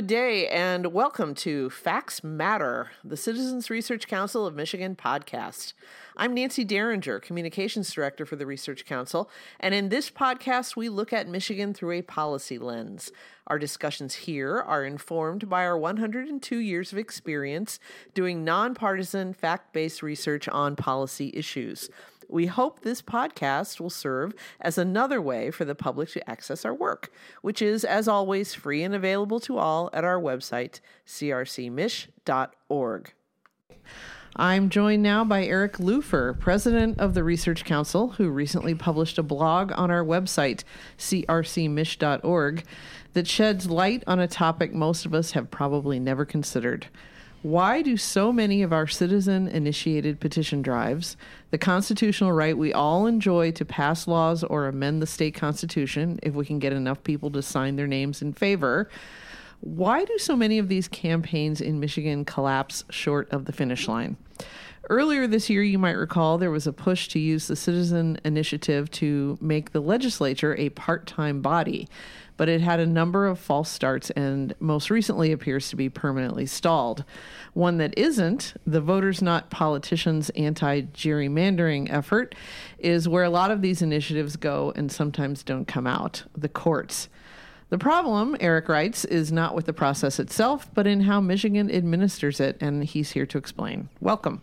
Good day and welcome to Facts Matter, the Citizens Research Council of Michigan podcast. I'm Nancy Derringer, Communications Director for the Research Council, and in this podcast, we look at Michigan through a policy lens. Our discussions here are informed by our 102 years of experience doing nonpartisan, fact based research on policy issues. We hope this podcast will serve as another way for the public to access our work, which is, as always, free and available to all at our website, crcmich.org. I'm joined now by Eric Lupher, president of the Research Council, who recently published a blog on our website, crcmich.org, that sheds light on a topic most of us have probably never considered why do so many of our citizen initiated petition drives, the constitutional right we all enjoy to pass laws or amend the state constitution if we can get enough people to sign their names in favor, why do so many of these campaigns in Michigan collapse short of the finish line? Earlier this year, you might recall there was a push to use the citizen initiative to make the legislature a part time body but it had a number of false starts and most recently appears to be permanently stalled. One that isn't, the Voters Not Politicians anti gerrymandering effort, is where a lot of these initiatives go and sometimes don't come out the courts. The problem, Eric writes, is not with the process itself, but in how Michigan administers it, and he's here to explain. Welcome.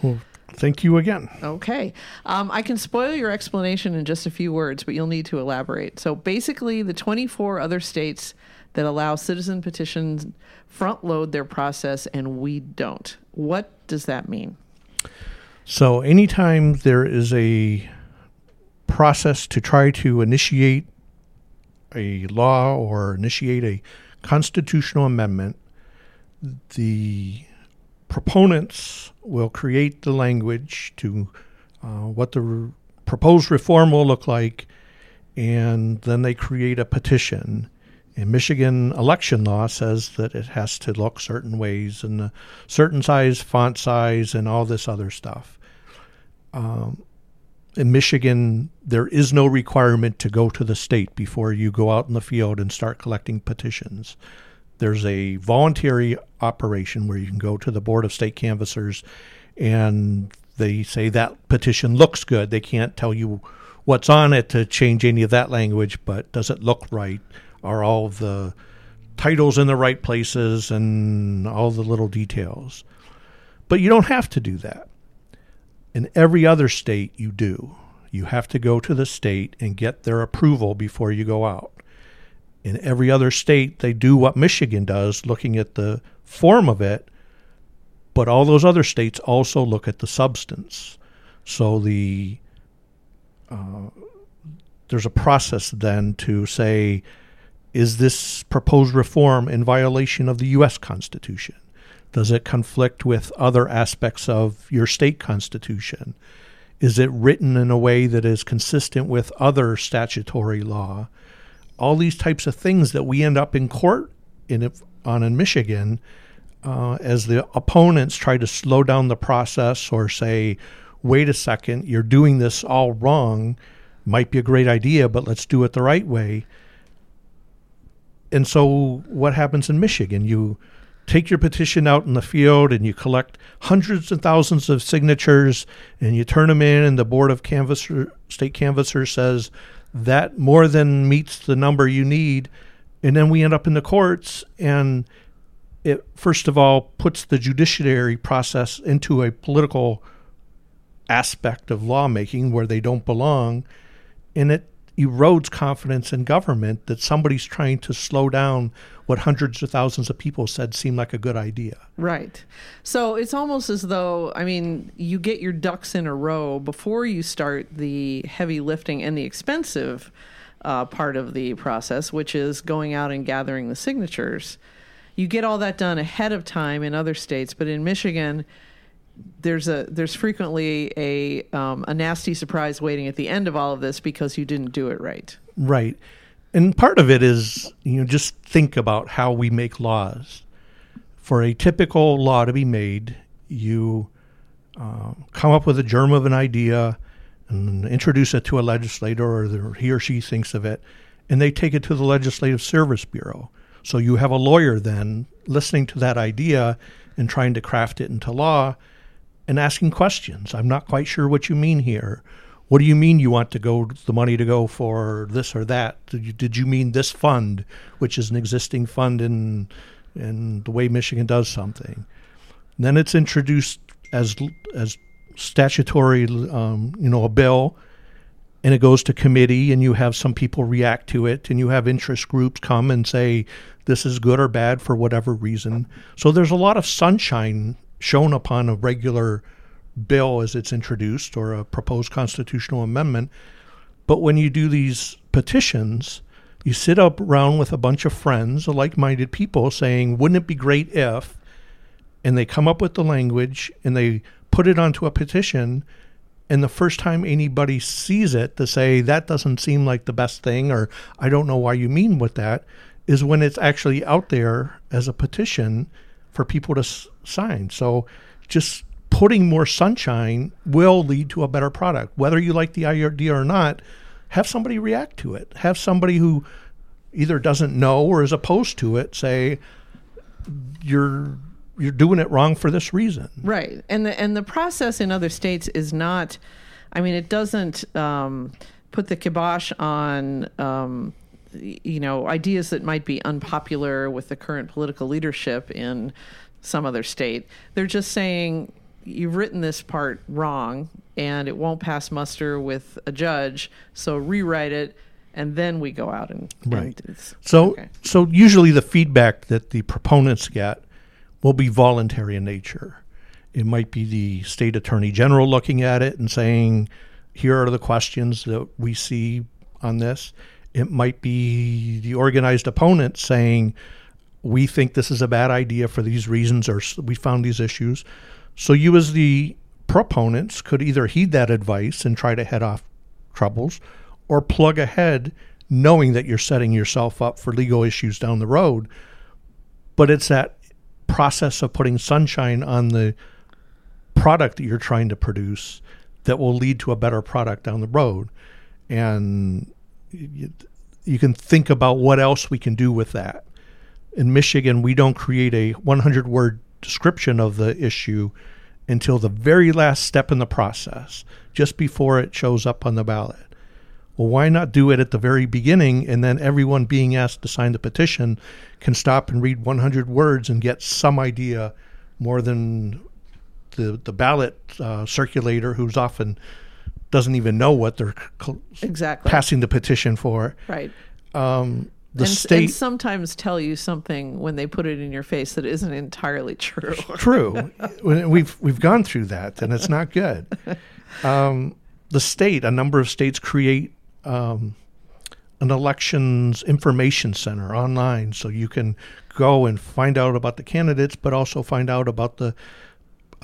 Well, Thank you again. Okay. Um, I can spoil your explanation in just a few words, but you'll need to elaborate. So basically, the 24 other states that allow citizen petitions front load their process and we don't. What does that mean? So, anytime there is a process to try to initiate a law or initiate a constitutional amendment, the proponents will create the language to uh, what the re- proposed reform will look like, and then they create a petition. And Michigan election law says that it has to look certain ways and a certain size, font size, and all this other stuff. Um, in Michigan, there is no requirement to go to the state before you go out in the field and start collecting petitions. There's a voluntary operation where you can go to the Board of State Canvassers and they say that petition looks good. They can't tell you what's on it to change any of that language, but does it look right? Are all the titles in the right places and all the little details? But you don't have to do that. In every other state, you do. You have to go to the state and get their approval before you go out in every other state, they do what Michigan does, looking at the form of it, but all those other states also look at the substance. So the uh, there's a process then to say, is this proposed reform in violation of the U.S. Constitution? Does it conflict with other aspects of your state constitution? Is it written in a way that is consistent with other statutory law? All these types of things that we end up in court in on in Michigan uh, as the opponents try to slow down the process or say, wait a second, you're doing this all wrong. Might be a great idea, but let's do it the right way. And so, what happens in Michigan? You take your petition out in the field and you collect hundreds and thousands of signatures and you turn them in, and the Board of Canvasser, State Canvasser says, that more than meets the number you need. And then we end up in the courts, and it, first of all, puts the judiciary process into a political aspect of lawmaking where they don't belong. And it erodes confidence in government that somebody's trying to slow down what hundreds of thousands of people said seemed like a good idea. Right. So it's almost as though, I mean, you get your ducks in a row before you start the heavy lifting and the expensive uh, part of the process, which is going out and gathering the signatures. You get all that done ahead of time in other states, but in Michigan, there's a there's frequently a um, a nasty surprise waiting at the end of all of this because you didn't do it right. Right, and part of it is you know just think about how we make laws. For a typical law to be made, you uh, come up with a germ of an idea and introduce it to a legislator, or the, he or she thinks of it, and they take it to the Legislative Service Bureau. So you have a lawyer then listening to that idea and trying to craft it into law and asking questions. I'm not quite sure what you mean here. What do you mean you want to go the money to go for this or that? Did you, did you mean this fund, which is an existing fund in in the way Michigan does something? then it's introduced as as statutory, um, you know, a bill, and it goes to committee, and you have some people react to it, and you have interest groups come and say this is good or bad for whatever reason. So there's a lot of sunshine shown upon a regular bill as it's introduced or a proposed constitutional amendment. But when you do these petitions, you sit up around with a bunch of friends, like minded people, saying, Wouldn't it be great if? And they come up with the language and they put it onto a petition. And the first time anybody sees it to say, That doesn't seem like the best thing, or I don't know why you mean with that, is when it's actually out there as a petition for people to s- sign. So just putting more sunshine will lead to a better product. Whether you like the idea or not, have somebody react to it. Have somebody who either doesn't know or is opposed to it say you're you're doing it wrong for this reason. Right. And the and the process in other states is not I mean it doesn't um, put the kibosh on um, you know ideas that might be unpopular with the current political leadership in some other state. They're just saying you've written this part wrong and it won't pass muster with a judge, so rewrite it and then we go out and right. And so okay. so usually the feedback that the proponents get will be voluntary in nature. It might be the state attorney general looking at it and saying, "Here are the questions that we see on this." It might be the organized opponent saying, "We think this is a bad idea for these reasons, or we found these issues." So you, as the proponents, could either heed that advice and try to head off troubles, or plug ahead knowing that you're setting yourself up for legal issues down the road. But it's that process of putting sunshine on the product that you're trying to produce that will lead to a better product down the road. And you, you can think about what else we can do with that. In Michigan, we don't create a 100 word description of the issue until the very last step in the process, just before it shows up on the ballot. Well, why not do it at the very beginning and then everyone being asked to sign the petition can stop and read 100 words and get some idea more than the the ballot uh, circulator who's often doesn't even know what they're cl- exactly passing the petition for. Right. Um, the and, state and sometimes tell you something when they put it in your face that isn't entirely true. true. we've we've gone through that, and it's not good. Um, the state, a number of states create um, an elections information center online, so you can go and find out about the candidates, but also find out about the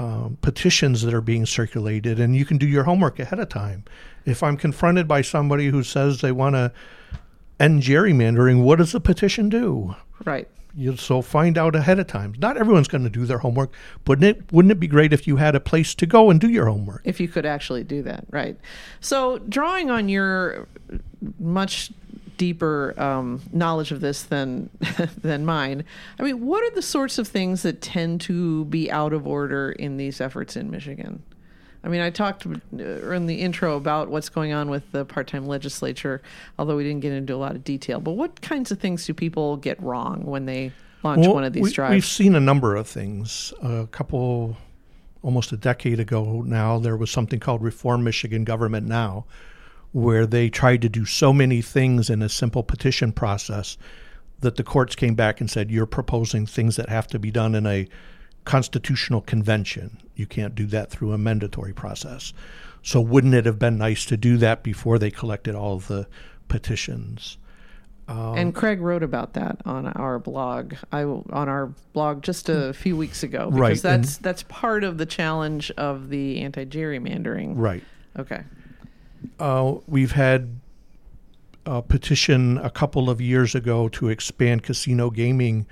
um, petitions that are being circulated, and you can do your homework ahead of time. If I'm confronted by somebody who says they want to end gerrymandering, what does the petition do? Right. You, so find out ahead of time. Not everyone's going to do their homework, but it, wouldn't it be great if you had a place to go and do your homework? If you could actually do that, right? So drawing on your much deeper um, knowledge of this than than mine. I mean, what are the sorts of things that tend to be out of order in these efforts in Michigan? I mean, I talked uh, in the intro about what's going on with the part-time legislature, although we didn't get into a lot of detail. But what kinds of things do people get wrong when they launch well, one of these we, drives? We've seen a number of things. A couple, almost a decade ago now, there was something called Reform Michigan Government Now, where they tried to do so many things in a simple petition process that the courts came back and said, "You're proposing things that have to be done in a constitutional convention. You can't do that through a mandatory process. So, wouldn't it have been nice to do that before they collected all of the petitions? Um, and Craig wrote about that on our blog. I on our blog just a few weeks ago because right, that's that's part of the challenge of the anti gerrymandering. Right. Okay. Uh, we've had a petition a couple of years ago to expand casino gaming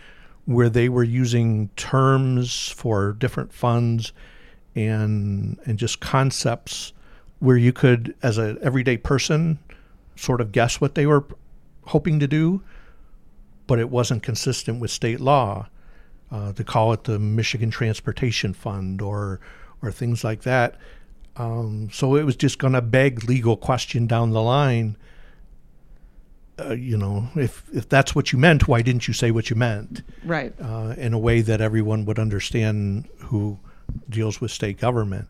where they were using terms for different funds and and just concepts where you could as an everyday person sort of guess what they were hoping to do but it wasn't consistent with state law uh, to call it the Michigan Transportation Fund or or things like that. Um, so it was just going to beg legal question down the line. Uh, you know, if if that's what you meant, why didn't you say what you meant? Right. Uh, in a way that everyone would understand who deals with state government.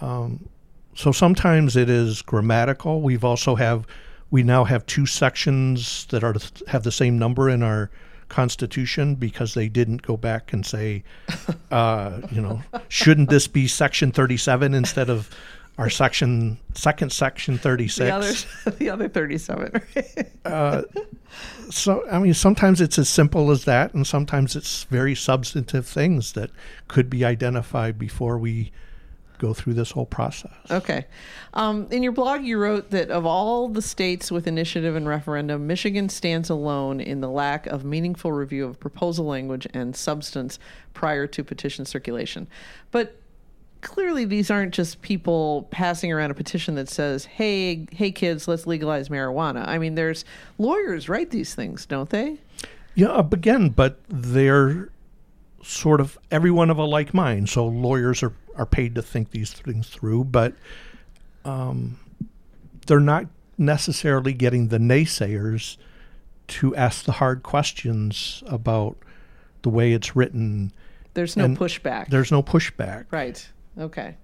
Um, so sometimes it is grammatical. We've also have we now have two sections that are have the same number in our Constitution because they didn't go back and say, uh, you know, shouldn't this be Section 37 instead of our section second section 36 the other, the other 37 uh, so i mean sometimes it's as simple as that and sometimes it's very substantive things that could be identified before we go through this whole process. Okay. Um, in your blog, you wrote that of all the states with initiative and referendum, Michigan stands alone in the lack of meaningful review of proposal language and substance prior to petition circulation. But clearly these aren't just people passing around a petition that says, "Hey, hey kids, let's legalize marijuana." I mean, there's lawyers write these things, don't they? Yeah, again, but they're sort of everyone of a like mind. So lawyers are are paid to think these things through, but um, they're not necessarily getting the naysayers to ask the hard questions about the way it's written. There's no and pushback. There's no pushback. Right. Okay.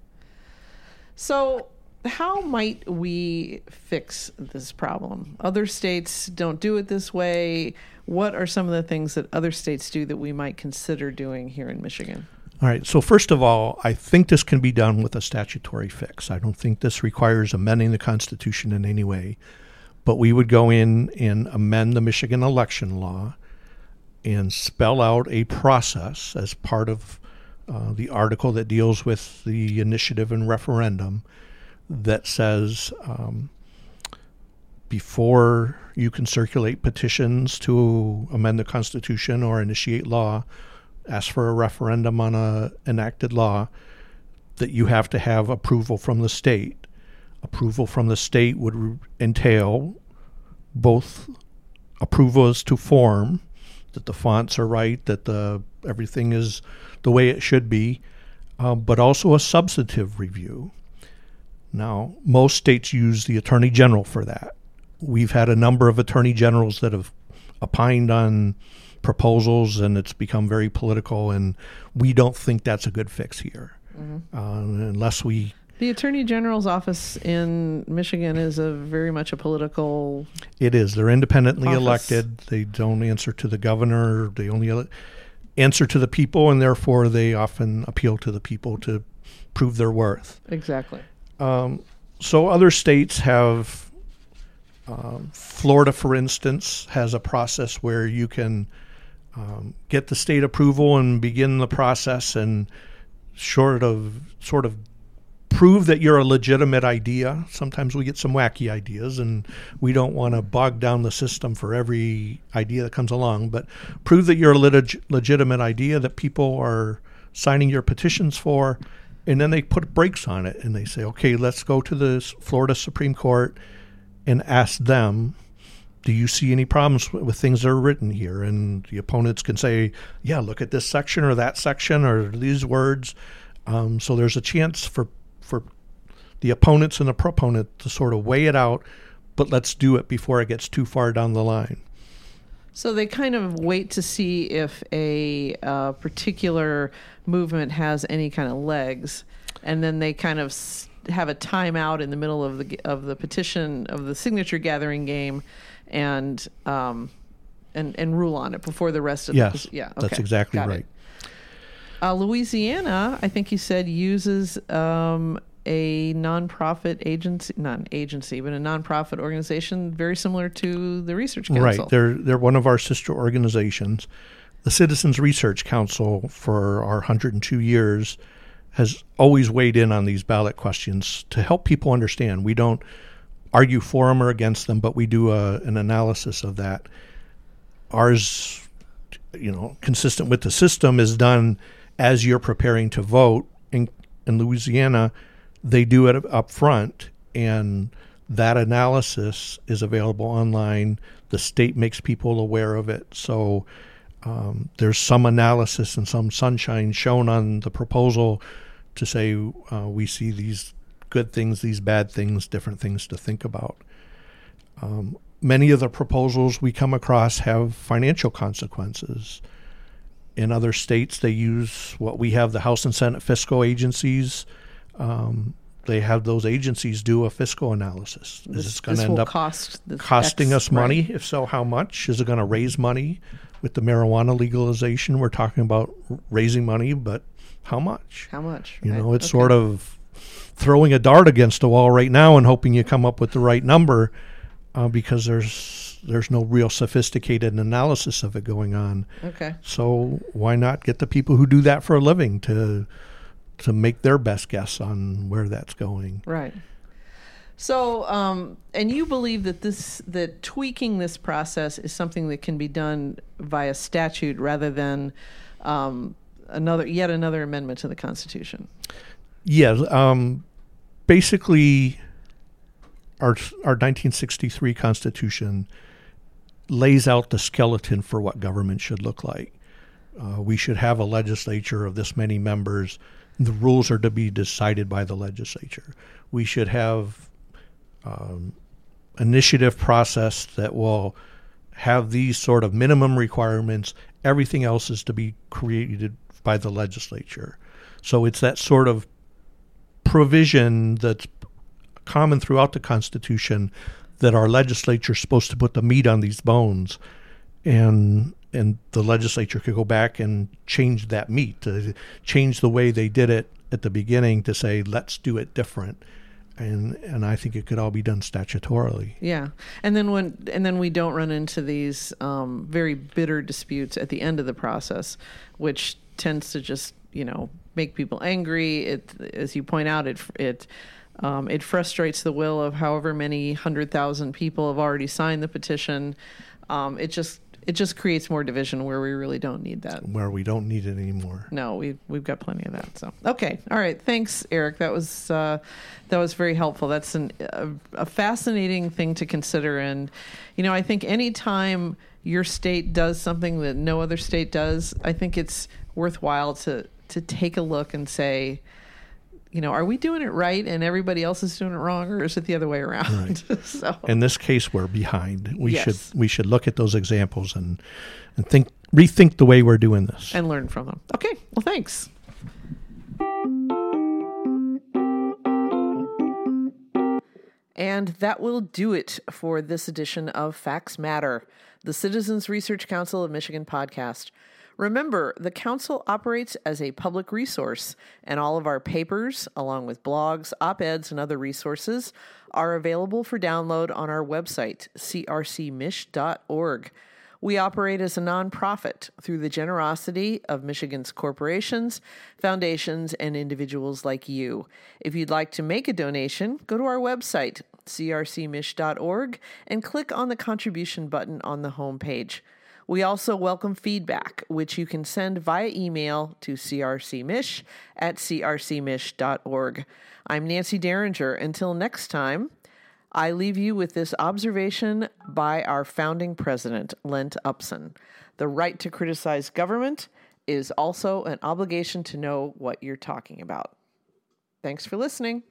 So, how might we fix this problem? Other states don't do it this way. What are some of the things that other states do that we might consider doing here in Michigan? All right. So, first of all, I think this can be done with a statutory fix. I don't think this requires amending the Constitution in any way. But we would go in and amend the Michigan election law and spell out a process as part of uh, the article that deals with the initiative and referendum that says um, before you can circulate petitions to amend the Constitution or initiate law, ask for a referendum on a enacted law, that you have to have approval from the state. Approval from the state would entail both approval as to form, that the fonts are right, that the everything is the way it should be, uh, but also a substantive review. Now, most states use the attorney general for that. We've had a number of attorney generals that have opined on proposals and it's become very political and we don't think that's a good fix here. Mm-hmm. uh, unless we the attorney general's office in michigan is a very much a political it is. They're independently office. elected. They don't answer to the governor. They only ele- answer to the people and therefore they often appeal to the people to prove their worth. Exactly. Um, so other states have um, Florida, for instance, has a process where you can um, get the state approval and begin the process and sort of sort of prove that you're a legitimate idea. Sometimes we get some wacky ideas and we don't want to bog down the system for every idea that comes along, but prove that you're a leg- legitimate idea that people are signing your petitions for and then they put brakes on it and they say, "Okay, let's go to the Florida Supreme Court and ask them do you see any problems with things that are written here? And the opponents can say, yeah, look at this section or that section or these words. Um, so there's a chance for for the opponents and the proponent to sort of weigh it out, but let's do it before it gets too far down the line. So they kind of wait to see if a uh, particular movement has any kind of legs, and then they kind of have a timeout in the middle of the of the petition of the signature gathering game and um, and and rule on it before the rest of yes, the yeah okay. that's exactly Got right. Uh, Louisiana, I think you said uses um, a nonprofit agency, not an agency, but a nonprofit organization very similar to the Research Council. Right, they're they're one of our sister organizations. The Citizens Research Council, for our 102 years, has always weighed in on these ballot questions to help people understand. We don't argue for them or against them, but we do a, an analysis of that. Ours, you know, consistent with the system, is done as you're preparing to vote. In, in Louisiana, they do it up front, and that analysis is available online. The state makes people aware of it. So um, there's some analysis and some sunshine shown on the proposal to say uh, we see these good things, these bad things, different things to think about. Um, many of the proposals we come across have financial consequences. In other states, they use what we have the House and Senate fiscal agencies. Um, they have those agencies do a fiscal analysis. This, Is it going to end up cost costing X, us money? right? If so, how much? Is it going to raise money with the marijuana legalization? We're talking about raising money, but how much? How much? You right? know, it's Okay. sort of throwing a dart against a wall right now and hoping you come up with the right number uh, because there's there's no real sophisticated analysis of it going on. okay. So why not get the people who do that for a living to to make their best guess on where that's going? Right. So, um, and you believe that this that tweaking this process is something that can be done via statute rather than um, another yet another amendment to the Constitution. Yeah, um, basically, our our 1963 Constitution lays out the skeleton for what government should look like. Uh, we should have a legislature of this many members. The rules are to be decided by the legislature. We should have um, initiative process that will have these sort of minimum requirements. Everything else is to be created by the legislature. So it's that sort of provision that's common throughout the Constitution that our legislature is supposed to put the meat on these bones, and and the legislature could go back and change that meat, to change the way they did it at the beginning to say let's do it different, and and I think it could all be done statutorily. Yeah, and then when and then we don't run into these um, very bitter disputes at the end of the process, which tends to just you know make people angry. It, as you point out, it it um, it frustrates the will of however many hundred thousand people have already signed the petition. Um, it just it just creates more division where we really don't need that. Where we don't need it anymore. No, we we've got plenty of that. So okay, all right. Thanks, Eric. That was uh, that was very helpful. That's an, a, a fascinating thing to consider, and you know, I think anytime your state does something that no other state does, I think it's worthwhile to to take a look and say, you know, are we doing it right and everybody else is doing it wrong, or is it the other way around? so In this case, we're behind. We Yes. should we should look at those examples and and think rethink the way we're doing this. and learn from them. Okay, well, thanks. And that will do it for this edition of Facts Matter, the Citizens Research Council of Michigan podcast. Remember, the council operates as a public resource, and all of our papers, along with blogs, op eds, and other resources, are available for download on our website, crcmich.org. We operate as a nonprofit through the generosity of Michigan's corporations, foundations, and individuals like you. If you'd like to make a donation, go to our website, crcmich.org, and click on the contribution button on the homepage. We also welcome feedback, which you can send via email to crcmich at crcmich.org. I'm Nancy Derringer. Until next time, I leave you with this observation by our founding president, Lent Upson. The right to criticize government is also an obligation to know what you're talking about. Thanks for listening.